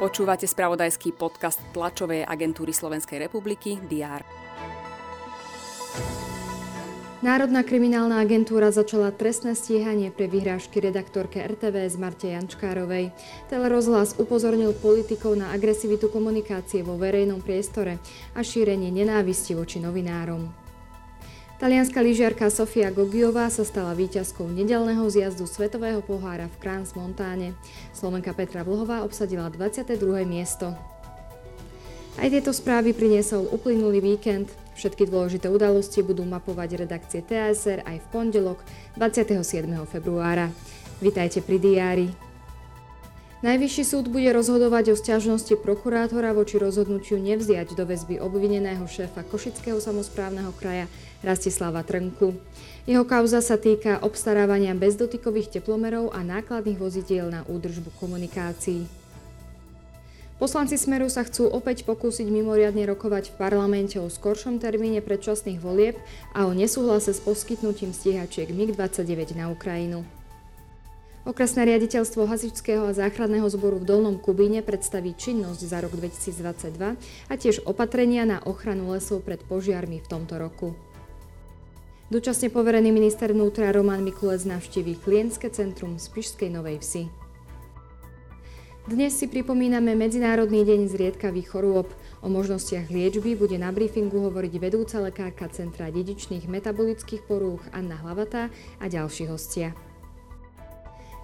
Počúvate spravodajský podcast tlačovej agentúry Slovenskej republiky DR. Národná kriminálna agentúra začala trestné stíhanie pre vyhrážky redaktorke RTVS Marte Jančkárovej. Telerozhlas upozornil politikov na agresivitu komunikácie vo verejnom priestore a šírenie nenávisti voči novinárom. Talianská lyžiarka Sofia Gogiová sa stala víťazkou nedelného zjazdu Svetového pohára v Krans Montáne. Slovenka Petra Vlhová obsadila 22. miesto. Aj tieto správy priniesol uplynulý víkend. Všetky dôležité udalosti budú mapovať redakcie TSR aj v pondelok 27. februára. Vitajte pri diári. Najvyšší súd bude rozhodovať o stiažnosti prokurátora voči rozhodnutiu nevziať do väzby obvineného šéfa Košického samozprávneho kraja Rastislava Trnku. Jeho kauza sa týka obstarávania bezdotykových teplomerov a nákladných vozidiel na údržbu komunikácií. Poslanci Smeru sa chcú opäť pokúsiť mimoriadne rokovať v parlamente o skoršom termíne predčasných volieb a o nesúhlase s poskytnutím stíhačiek MiG-29 na Ukrajinu. Okresné riaditeľstvo Hasičského a záchranného zboru v Dolnom Kubíne predstaví činnosť za rok 2022 a tiež opatrenia na ochranu lesov pred požiarmi v tomto roku. Dočasne poverený minister vnútra Roman Mikulec navštíví klientské centrum z Pišskej Novej Vsi. Dnes si pripomíname Medzinárodný deň zriedkavých chorôb. O možnostiach liečby bude na briefingu hovoriť vedúca lekárka Centra dedičných metabolických porúch Anna Hlavatá a ďalší hostia.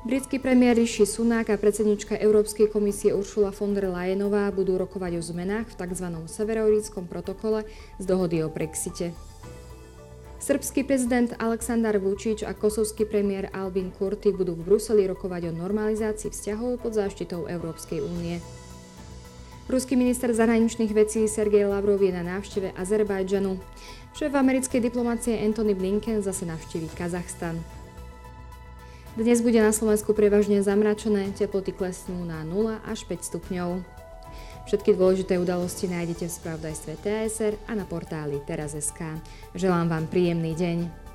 Britský premiér Rishi Sunak a predsednička Európskej komisie Ursula von der Leyenová budú rokovať o zmenách v tzv. severoirískom protokole z dohody o Brexite. Srbský prezident Aleksandar Vučić a kosovský premiér Albin Kurti budú v Bruseli rokovať o normalizácii vzťahov pod záštitou Európskej únie. Ruský minister zahraničných vecí Sergej Lavrov je na návšteve Azerbajdžanu. Šéf americkej diplomácie Anthony Blinken zase navštíví Kazachstan. Dnes bude na Slovensku prevažne zamračené, teploty klesnú na 0 až 5 stupňov. Všetky dôležité udalosti nájdete v spravodajstve TSR a na portáli teraz.sk. Želám vám príjemný deň.